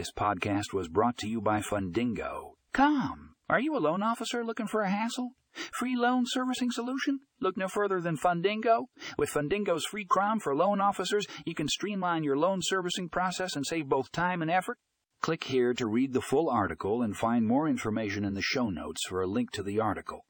This podcast was brought to you by Fundingo. Come, are you a loan officer looking for a hassle? Free loan servicing solution? Look no further than Fundingo. With Fundingo's free CRM for loan officers, you can streamline your loan servicing process and save both time and effort. Click here to read the full article and find more information in the show notes for a link to the article.